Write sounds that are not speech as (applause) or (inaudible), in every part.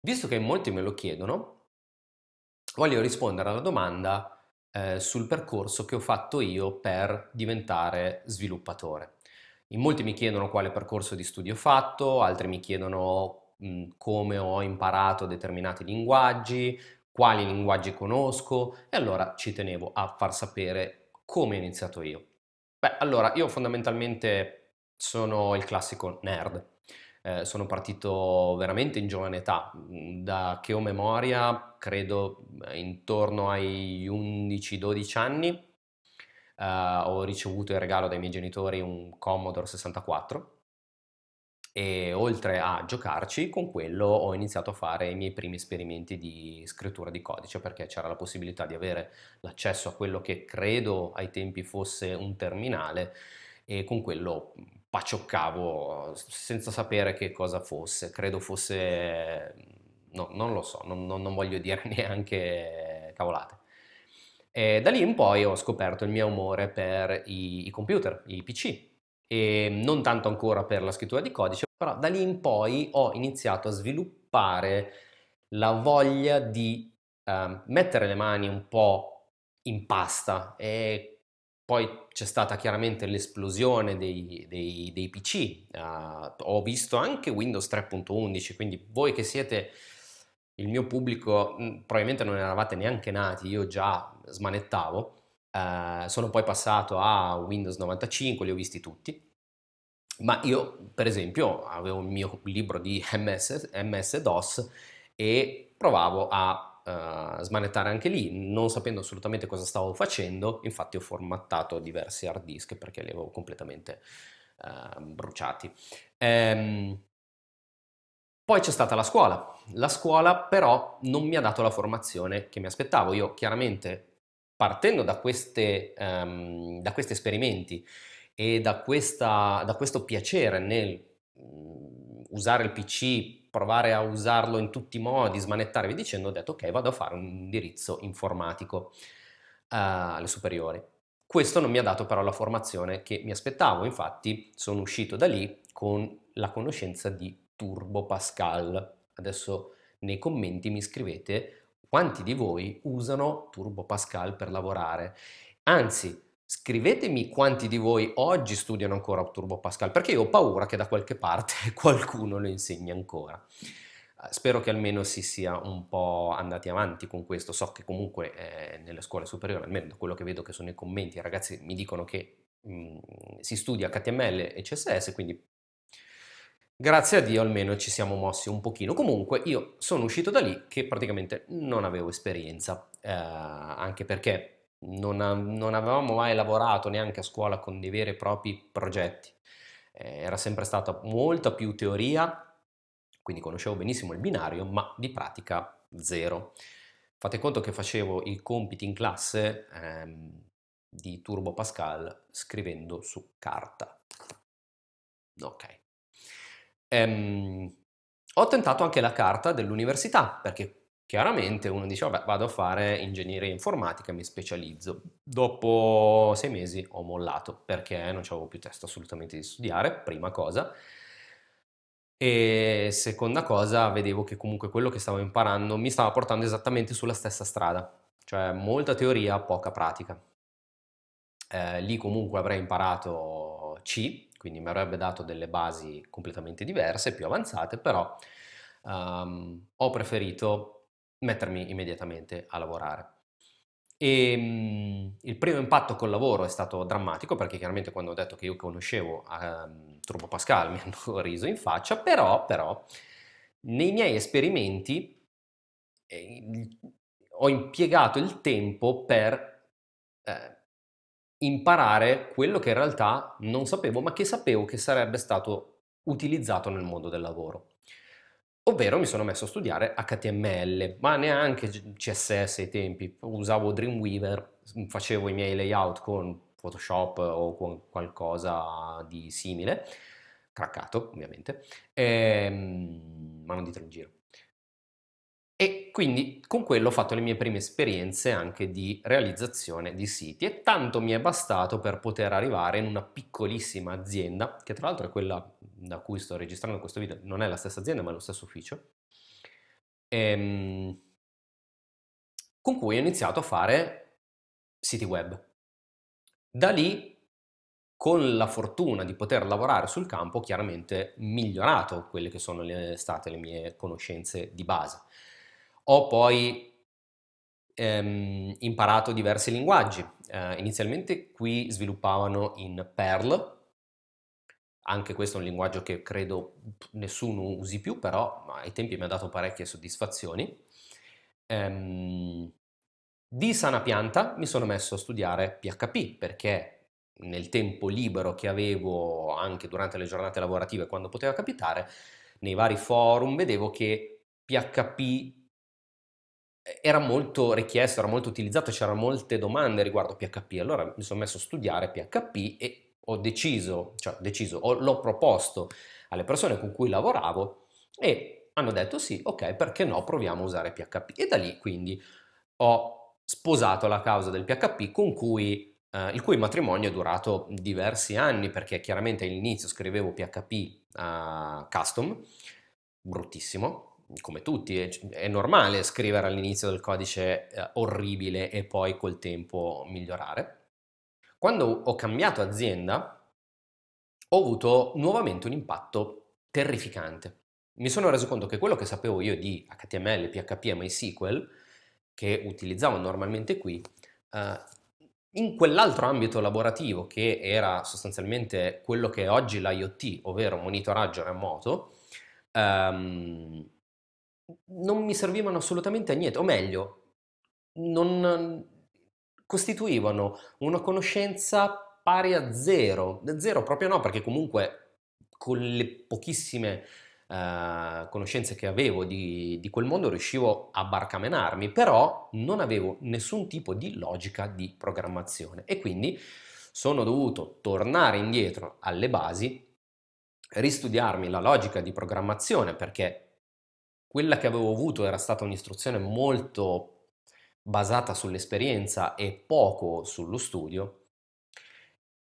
Visto che molti me lo chiedono, voglio rispondere alla domanda eh, sul percorso che ho fatto io per diventare sviluppatore. In molti mi chiedono quale percorso di studio ho fatto, altri mi chiedono mh, come ho imparato determinati linguaggi, quali linguaggi conosco e allora ci tenevo a far sapere come ho iniziato io. Beh, allora io fondamentalmente sono il classico nerd. Eh, sono partito veramente in giovane età, da che ho memoria, credo intorno ai 11-12 anni, eh, ho ricevuto in regalo dai miei genitori un Commodore 64 e oltre a giocarci, con quello ho iniziato a fare i miei primi esperimenti di scrittura di codice perché c'era la possibilità di avere l'accesso a quello che credo ai tempi fosse un terminale e con quello pacioccavo senza sapere che cosa fosse, credo fosse, no, non lo so, non, non, non voglio dire (laughs) neanche cavolate. E da lì in poi ho scoperto il mio amore per i, i computer, i PC, e non tanto ancora per la scrittura di codice, però da lì in poi ho iniziato a sviluppare la voglia di eh, mettere le mani un po' in pasta e poi c'è stata chiaramente l'esplosione dei, dei, dei PC, uh, eh, ho visto anche Windows 3.11, quindi voi che siete il mio pubblico, mh, probabilmente non eravate neanche nati, io già smanettavo, uh, sono poi passato a Windows 95, li ho visti tutti, ma io per esempio avevo il mio libro di MS, MS-DOS e provavo a uh, smanettare anche lì, non sapendo assolutamente cosa stavo facendo, infatti ho formattato diversi hard disk perché li avevo completamente uh, bruciati. Ehm, poi c'è stata la scuola. La scuola però non mi ha dato la formazione che mi aspettavo. Io chiaramente partendo da, queste, um, da questi esperimenti e da, questa, da questo piacere nel um, usare il PC provare a usarlo in tutti i modi, smanettare, vi dicendo, ho detto ok, vado a fare un indirizzo informatico uh, alle superiori. Questo non mi ha dato però la formazione che mi aspettavo, infatti sono uscito da lì con la conoscenza di Turbo Pascal. Adesso nei commenti mi scrivete quanti di voi usano Turbo Pascal per lavorare. Anzi, Scrivetemi quanti di voi oggi studiano ancora Turbo Pascal, perché io ho paura che da qualche parte (laughs) qualcuno lo insegni ancora. Eh, spero che almeno si sia un po' andati avanti con questo. So che comunque eh, nelle scuole superiori, almeno da quello che vedo che sono i commenti, i ragazzi mi dicono che mh, mm, si studia HTML e CSS, quindi grazie a Dio almeno ci siamo mossi un pochino. Comunque io sono uscito da lì che praticamente non avevo esperienza, eh, anche perché non, non, avevamo mai lavorato neanche a scuola con dei veri e propri progetti, eh, era sempre stata molta più teoria, quindi conoscevo benissimo il binario, ma di pratica zero. Fate conto che facevo i compiti in classe ehm, di Turbo Pascal scrivendo su carta. Ok. Ehm, ho tentato anche la carta dell'università, perché Chiaramente uno dice, vabbè, vado a fare ingegneria informatica, mi specializzo. Dopo sei mesi ho mollato perché non avevo più testa assolutamente di studiare, prima cosa. E seconda cosa, vedevo che comunque quello che stavo imparando mi stava portando esattamente sulla stessa strada, cioè molta teoria, poca pratica. Eh, lì comunque avrei imparato C, quindi mi avrebbe dato delle basi completamente diverse, più avanzate, però um, ho preferito mettermi immediatamente a lavorare. E, mh, il primo impatto col lavoro è stato drammatico perché chiaramente quando ho detto che io conoscevo um, Turbo Pascal (laughs) mi hanno riso in faccia, però, però nei miei esperimenti eh, ho impiegato il tempo per eh, imparare quello che in realtà non sapevo, ma che sapevo che sarebbe stato utilizzato nel mondo del lavoro. Ovvero mi sono messo a studiare HTML, ma neanche CSS ai tempi, usavo Dreamweaver, facevo i miei layout con Photoshop o con qualcosa di simile, craccato ovviamente, ehm, ma non ditelo in giro. E quindi con quello ho fatto le mie prime esperienze anche di realizzazione di siti e tanto mi è bastato per poter arrivare in una piccolissima azienda, che tra l'altro è quella da cui sto registrando questo video, non è la stessa azienda ma è lo stesso ufficio, ehm, con cui ho iniziato a fare siti web. Da lì, con la fortuna di poter lavorare sul campo, ho chiaramente migliorato quelle che sono le, state le mie conoscenze di base. Ho poi ehm, imparato diversi linguaggi. Eh, inizialmente qui sviluppavano in Perl, anche questo è un linguaggio che credo nessuno usi più, però ai tempi mi ha dato parecchie soddisfazioni. Ehm, di sana pianta mi sono messo a studiare PHP perché nel tempo libero che avevo anche durante le giornate lavorative quando poteva capitare, nei vari forum vedevo che PHP era molto richiesto, era molto utilizzato, c'erano molte domande riguardo PHP, allora mi sono messo a studiare PHP e ho deciso, cioè deciso, ho, l'ho proposto alle persone con cui lavoravo e hanno detto sì, ok, perché no, proviamo a usare PHP. E da lì quindi ho sposato la causa del PHP con cui, eh, il cui matrimonio è durato diversi anni perché chiaramente all'inizio scrivevo PHP uh, custom, bruttissimo, come tutti, è, è, normale scrivere all'inizio del codice eh, orribile e poi col tempo migliorare. Quando ho cambiato azienda ho avuto nuovamente un impatto terrificante. Mi sono reso conto che quello che sapevo io di HTML, PHP e MySQL, che utilizzavo normalmente qui, eh, in quell'altro ambito lavorativo che era sostanzialmente quello che è oggi l'IoT, ovvero monitoraggio remoto, ehm, non mi servivano assolutamente a niente, o meglio, non costituivano una conoscenza pari a zero, zero proprio no, perché comunque con le pochissime uh, conoscenze che avevo di, di, quel mondo riuscivo a barcamenarmi, però non avevo nessun tipo di logica di programmazione. E quindi sono dovuto tornare indietro alle basi, ristudiarmi la logica di programmazione perché quella che avevo avuto era stata un'istruzione molto basata sull'esperienza e poco sullo studio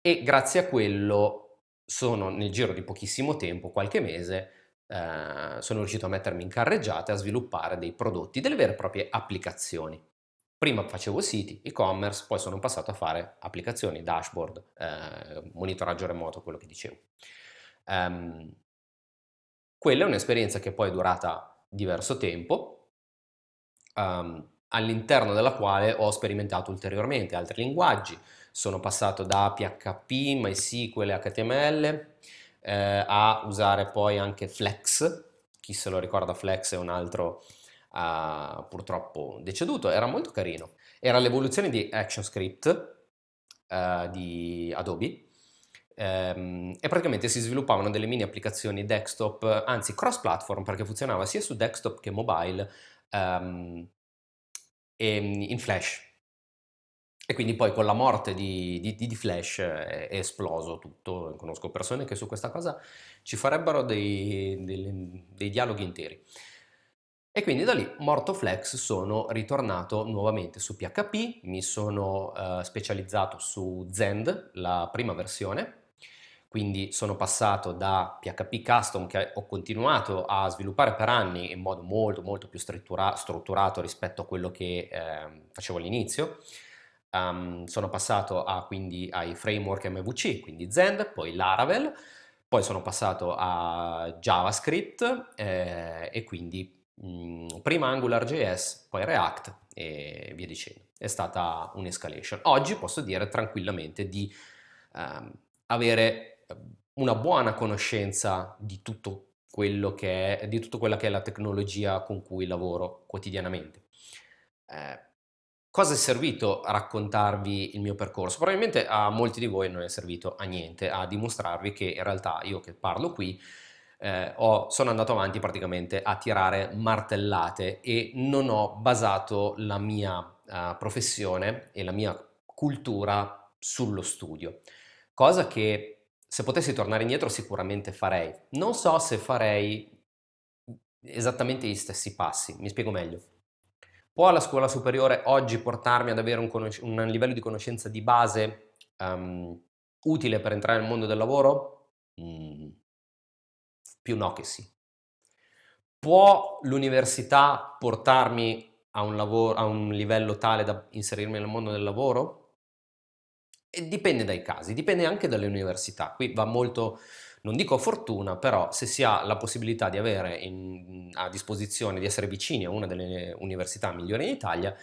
e grazie a quello sono nel giro di pochissimo tempo, qualche mese, eh, sono riuscito a mettermi in carreggiata e a sviluppare dei prodotti, delle vere e proprie applicazioni. Prima facevo siti, e-commerce, poi sono passato a fare applicazioni, dashboard, eh, monitoraggio remoto, quello che dicevo. Um, quella è un'esperienza che poi è durata diverso tempo, um, all'interno della quale ho sperimentato ulteriormente altri linguaggi. Sono passato da PHP, MySQL HTML eh, a usare poi anche Flex. Chi se lo ricorda Flex è un altro uh, purtroppo deceduto, era molto carino. Era l'evoluzione di ActionScript uh, di Adobe ehm, e praticamente si sviluppavano delle mini applicazioni desktop, anzi cross platform perché funzionava sia su desktop che mobile um, in Flash. E quindi poi con la morte di, di, di, Flash è, esploso tutto. Conosco persone che su questa cosa ci farebbero dei, dei, dei dialoghi interi. E quindi da lì, morto Flex, sono ritornato nuovamente su PHP, mi sono uh, specializzato su Zend, la prima versione, quindi sono passato da PHP Custom che ho continuato a sviluppare per anni in modo molto molto più struttura- strutturato rispetto a quello che eh, facevo all'inizio. Um, sono passato a, quindi ai framework MVC, quindi Zend, poi Laravel, poi sono passato a JavaScript eh, e quindi mh, mm, prima AngularJS, poi React e via dicendo. È stata un'escalation. Oggi posso dire tranquillamente di um, avere una buona conoscenza di tutto quello che è, di tutta quella che è la tecnologia con cui lavoro quotidianamente. Eh, cosa è servito a raccontarvi il mio percorso? Probabilmente a molti di voi non è servito a niente, a dimostrarvi che in realtà io che parlo qui eh, ho, sono andato avanti praticamente a tirare martellate e non ho basato la mia uh, professione e la mia cultura sullo studio, cosa che se potessi tornare indietro sicuramente farei. Non so se farei esattamente gli stessi passi, mi spiego meglio. Può la scuola superiore oggi portarmi ad avere un, conos- un livello di conoscenza di base um, utile per entrare nel mondo del lavoro? Mm, più no che sì. può l'università portarmi a un, lavoro, a un livello tale da inserirmi nel mondo del lavoro? E dipende dai casi, dipende anche dalle università. Qui va molto, non dico fortuna, però se si ha la possibilità di avere in, a disposizione, di essere vicini a una delle università migliori in Italia,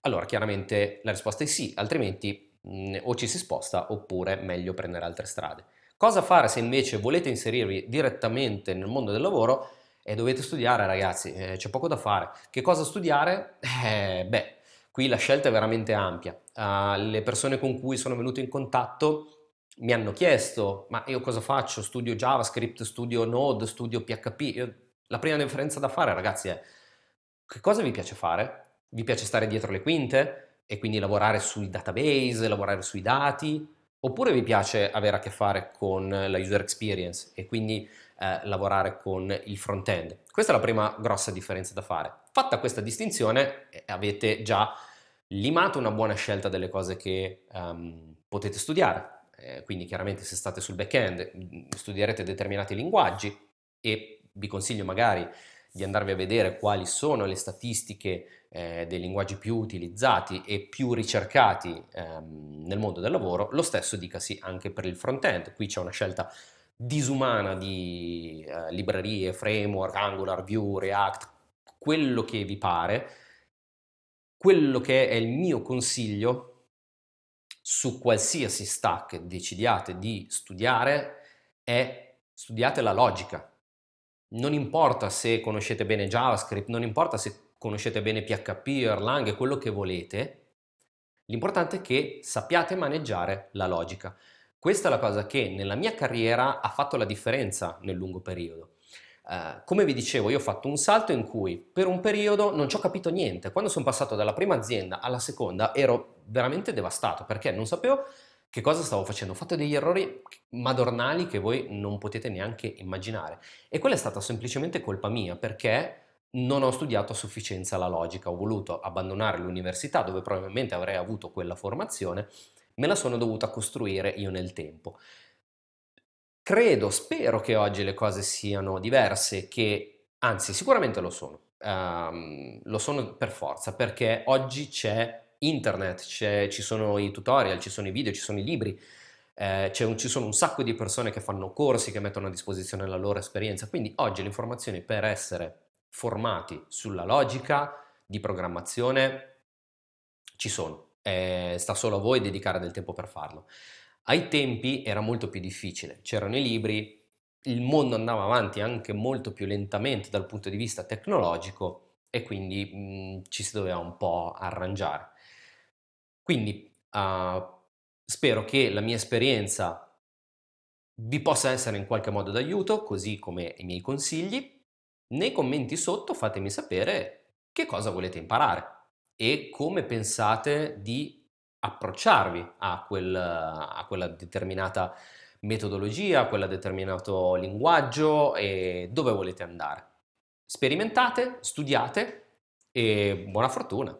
allora chiaramente la risposta è sì, altrimenti mh, o ci si sposta oppure meglio prendere altre strade. Cosa fare se invece volete inserirvi direttamente nel mondo del lavoro e dovete studiare ragazzi, eh, c'è poco da fare. Che cosa studiare? (laughs) Eh, beh, Qui la scelta è veramente ampia. Uh, le persone con cui sono venuto in contatto mi hanno chiesto, ma io cosa faccio? Studio JavaScript, studio Node, studio PHP? Io, la prima differenza da fare, ragazzi, è che cosa vi piace fare? Vi piace stare dietro le quinte e quindi lavorare sui database, lavorare sui dati? Oppure vi piace avere a che fare con la user experience e quindi eh, lavorare con il front-end? Questa è la prima grossa differenza da fare. Fatta questa distinzione eh, avete già limato una buona scelta delle cose che um, potete studiare. Eh, quindi chiaramente se state sul back-end mm, studierete determinati linguaggi e vi consiglio magari di andarvi a vedere quali sono le statistiche eh, dei linguaggi più utilizzati e più ricercati ehm, nel mondo del lavoro, lo stesso dicasi anche per il front-end. Qui c'è una scelta disumana di eh, librerie, framework, Angular, Vue, React, quello che vi pare, quello che è il mio consiglio su qualsiasi stack decidiate di studiare è studiate la logica. Non importa se conoscete bene JavaScript, non importa se conoscete bene PHP, Erlang, quello che volete, l'importante è che sappiate maneggiare la logica. Questa è la cosa che nella mia carriera ha fatto la differenza nel lungo periodo. Uh, come vi dicevo, io ho fatto un salto in cui per un periodo non ci ho capito niente. Quando sono passato dalla prima azienda alla seconda ero veramente devastato perché non sapevo che cosa stavo facendo. Ho fatto degli errori madornali che voi non potete neanche immaginare. E quella è stata semplicemente colpa mia perché non ho studiato a sufficienza la logica. Ho voluto abbandonare l'università dove probabilmente avrei avuto quella formazione, me la sono dovuta costruire io nel tempo. Credo, spero che oggi le cose siano diverse, che anzi sicuramente lo sono, um, lo sono per forza, perché oggi c'è internet, c'è, ci sono i tutorial, ci sono i video, ci sono i libri, eh, un, ci sono un sacco di persone che fanno corsi, che mettono a disposizione la loro esperienza, quindi oggi le informazioni per essere formati sulla logica di programmazione ci sono, eh, sta solo a voi dedicare del tempo per farlo. Ai tempi era molto più difficile, c'erano i libri, il mondo andava avanti anche molto più lentamente dal punto di vista tecnologico e quindi mh, mhmm, ci si doveva un po' arrangiare. Quindi uh, spero che la mia esperienza vi possa essere in qualche modo d'aiuto, così come i miei consigli. Nei commenti sotto fatemi sapere che cosa volete imparare e come pensate di approcciarvi a, quel, a quella determinata metodologia, a quel determinato linguaggio e dove volete andare. Sperimentate, studiate e buona fortuna!